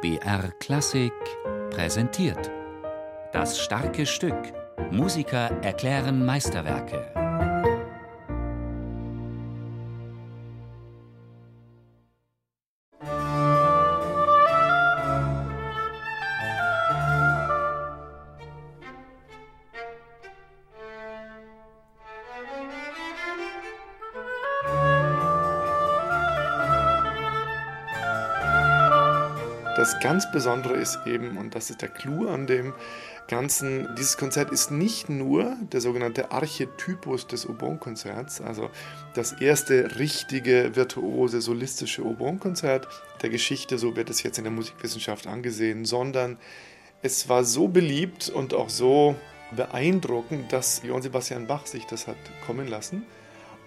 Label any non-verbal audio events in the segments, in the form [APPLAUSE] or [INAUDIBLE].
BR Klassik präsentiert. Das starke Stück. Musiker erklären Meisterwerke. Das ganz Besondere ist eben, und das ist der Clou an dem Ganzen, dieses Konzert ist nicht nur der sogenannte Archetypus des Oboen-Konzerts, also das erste richtige, virtuose, solistische Oboen-Konzert der Geschichte, so wird es jetzt in der Musikwissenschaft angesehen, sondern es war so beliebt und auch so beeindruckend, dass Johann Sebastian Bach sich das hat kommen lassen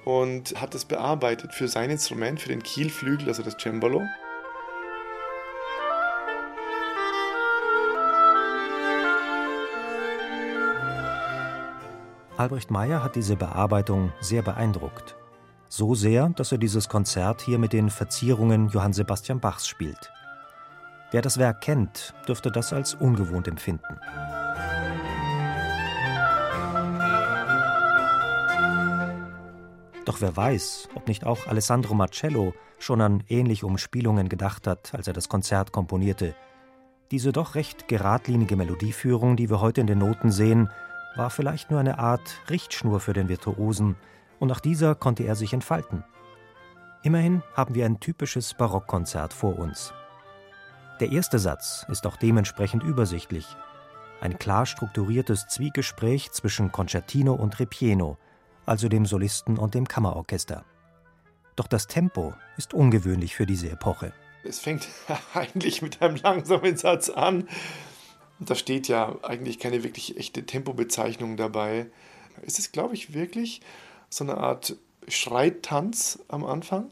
und hat es bearbeitet für sein Instrument, für den Kielflügel, also das Cembalo. Albrecht Meyer hat diese Bearbeitung sehr beeindruckt. So sehr, dass er dieses Konzert hier mit den Verzierungen Johann Sebastian Bachs spielt. Wer das Werk kennt, dürfte das als ungewohnt empfinden. Doch wer weiß, ob nicht auch Alessandro Marcello schon an ähnliche Umspielungen gedacht hat, als er das Konzert komponierte. Diese doch recht geradlinige Melodieführung, die wir heute in den Noten sehen, war vielleicht nur eine Art Richtschnur für den Virtuosen, und nach dieser konnte er sich entfalten. Immerhin haben wir ein typisches Barockkonzert vor uns. Der erste Satz ist auch dementsprechend übersichtlich. Ein klar strukturiertes Zwiegespräch zwischen Concertino und Ripieno, also dem Solisten und dem Kammerorchester. Doch das Tempo ist ungewöhnlich für diese Epoche. Es fängt [LAUGHS] eigentlich mit einem langsamen Satz an da steht ja eigentlich keine wirklich echte Tempobezeichnung dabei. Es ist, glaube ich, wirklich so eine Art Schreitanz am Anfang.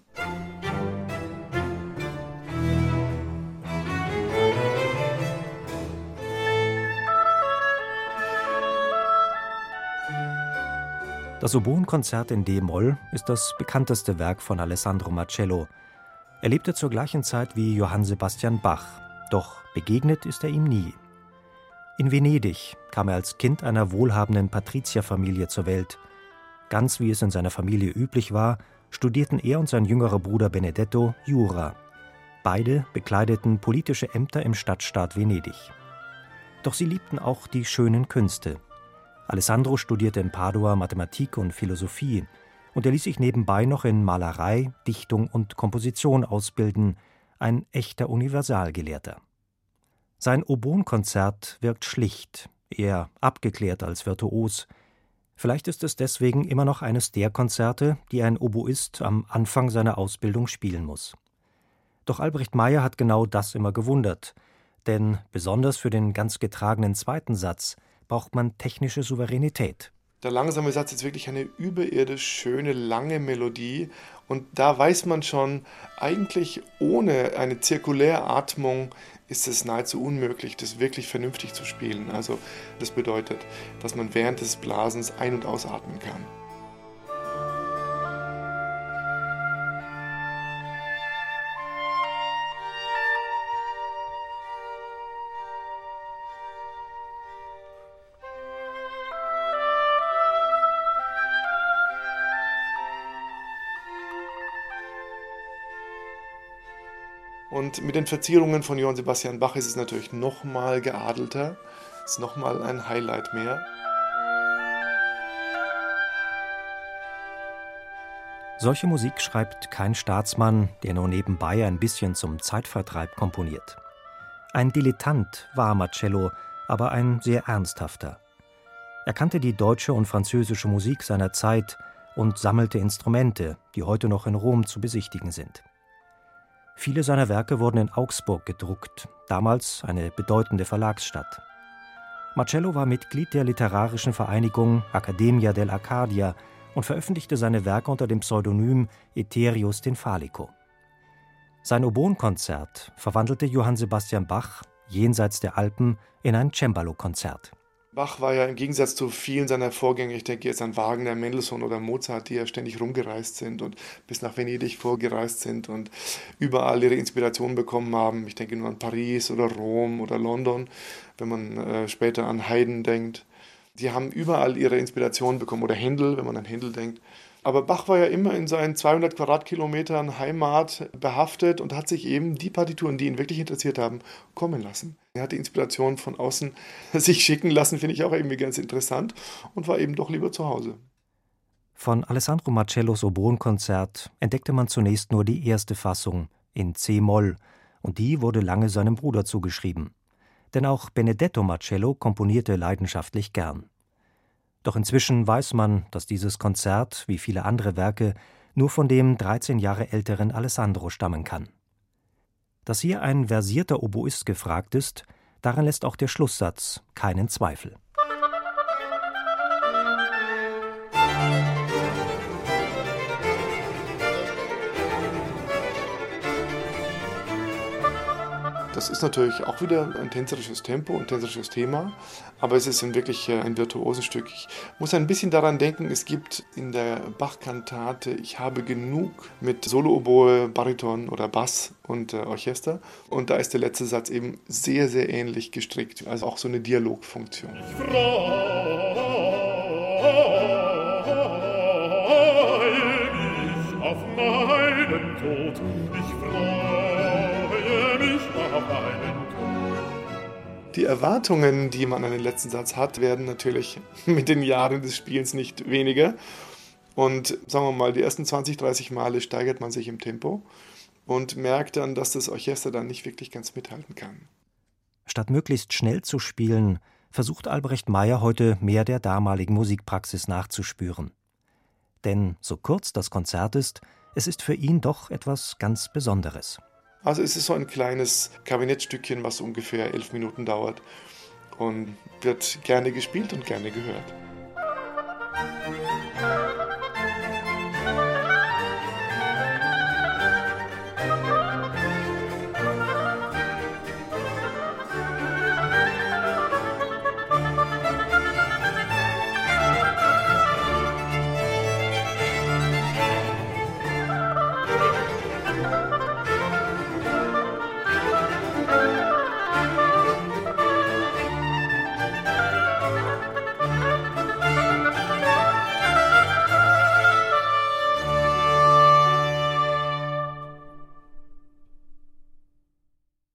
Das Oboenkonzert in D-Moll ist das bekannteste Werk von Alessandro Marcello. Er lebte zur gleichen Zeit wie Johann Sebastian Bach, doch begegnet ist er ihm nie. In Venedig kam er als Kind einer wohlhabenden Patrizierfamilie zur Welt. Ganz wie es in seiner Familie üblich war, studierten er und sein jüngerer Bruder Benedetto Jura. Beide bekleideten politische Ämter im Stadtstaat Venedig. Doch sie liebten auch die schönen Künste. Alessandro studierte in Padua Mathematik und Philosophie und er ließ sich nebenbei noch in Malerei, Dichtung und Komposition ausbilden, ein echter Universalgelehrter. Sein Oboenkonzert wirkt schlicht, eher abgeklärt als virtuos. Vielleicht ist es deswegen immer noch eines der Konzerte, die ein Oboist am Anfang seiner Ausbildung spielen muss. Doch Albrecht Meyer hat genau das immer gewundert, denn besonders für den ganz getragenen zweiten Satz braucht man technische Souveränität. Der langsame Satz ist wirklich eine überirdisch schöne, lange Melodie. Und da weiß man schon, eigentlich ohne eine Zirkuläratmung ist es nahezu unmöglich, das wirklich vernünftig zu spielen. Also das bedeutet, dass man während des Blasens ein- und ausatmen kann. Und mit den Verzierungen von Johann Sebastian Bach ist es natürlich nochmal geadelter, ist nochmal ein Highlight mehr. Solche Musik schreibt kein Staatsmann, der nur nebenbei ein bisschen zum Zeitvertreib komponiert. Ein Dilettant war Marcello, aber ein sehr ernsthafter. Er kannte die deutsche und französische Musik seiner Zeit und sammelte Instrumente, die heute noch in Rom zu besichtigen sind. Viele seiner Werke wurden in Augsburg gedruckt, damals eine bedeutende Verlagsstadt. Marcello war Mitglied der literarischen Vereinigung Accademia dell'Arcadia und veröffentlichte seine Werke unter dem Pseudonym Eterius Falico. Sein Oboenkonzert verwandelte Johann Sebastian Bach jenseits der Alpen in ein Cembalo-Konzert. Bach war ja im Gegensatz zu vielen seiner Vorgänger, ich denke jetzt an Wagner, Mendelssohn oder Mozart, die ja ständig rumgereist sind und bis nach Venedig vorgereist sind und überall ihre Inspiration bekommen haben. Ich denke nur an Paris oder Rom oder London, wenn man äh, später an Haydn denkt. Die haben überall ihre Inspiration bekommen oder Händel, wenn man an Händel denkt. Aber Bach war ja immer in seinen 200 Quadratkilometern Heimat behaftet und hat sich eben die Partituren, die ihn wirklich interessiert haben, kommen lassen. Er hat die Inspiration von außen [LAUGHS] sich schicken lassen, finde ich auch irgendwie ganz interessant und war eben doch lieber zu Hause. Von Alessandro Marcellos Oboenkonzert entdeckte man zunächst nur die erste Fassung in C-Moll und die wurde lange seinem Bruder zugeschrieben. Denn auch Benedetto Marcello komponierte leidenschaftlich gern. Doch inzwischen weiß man, dass dieses Konzert, wie viele andere Werke, nur von dem 13 Jahre älteren Alessandro stammen kann. Dass hier ein versierter Oboist gefragt ist, daran lässt auch der Schlusssatz keinen Zweifel. Das ist natürlich auch wieder ein tänzerisches Tempo und tänzerisches Thema, aber es ist wirklich äh, ein Virtuosenstück. Ich muss ein bisschen daran denken, es gibt in der Bach-Kantate Ich habe genug mit Solo-Oboe, Bariton oder Bass und äh, Orchester und da ist der letzte Satz eben sehr, sehr ähnlich gestrickt, also auch so eine Dialogfunktion. Ich freue mich auf meinen Tod, ich freue die Erwartungen, die man an den letzten Satz hat, werden natürlich [LAUGHS] mit den Jahren des Spiels nicht weniger. Und sagen wir mal, die ersten 20, 30 Male steigert man sich im Tempo und merkt dann, dass das Orchester dann nicht wirklich ganz mithalten kann. Statt möglichst schnell zu spielen, versucht Albrecht Meyer heute mehr der damaligen Musikpraxis nachzuspüren. Denn so kurz das Konzert ist, es ist für ihn doch etwas ganz Besonderes. Also es ist so ein kleines Kabinettstückchen, was ungefähr elf Minuten dauert und wird gerne gespielt und gerne gehört.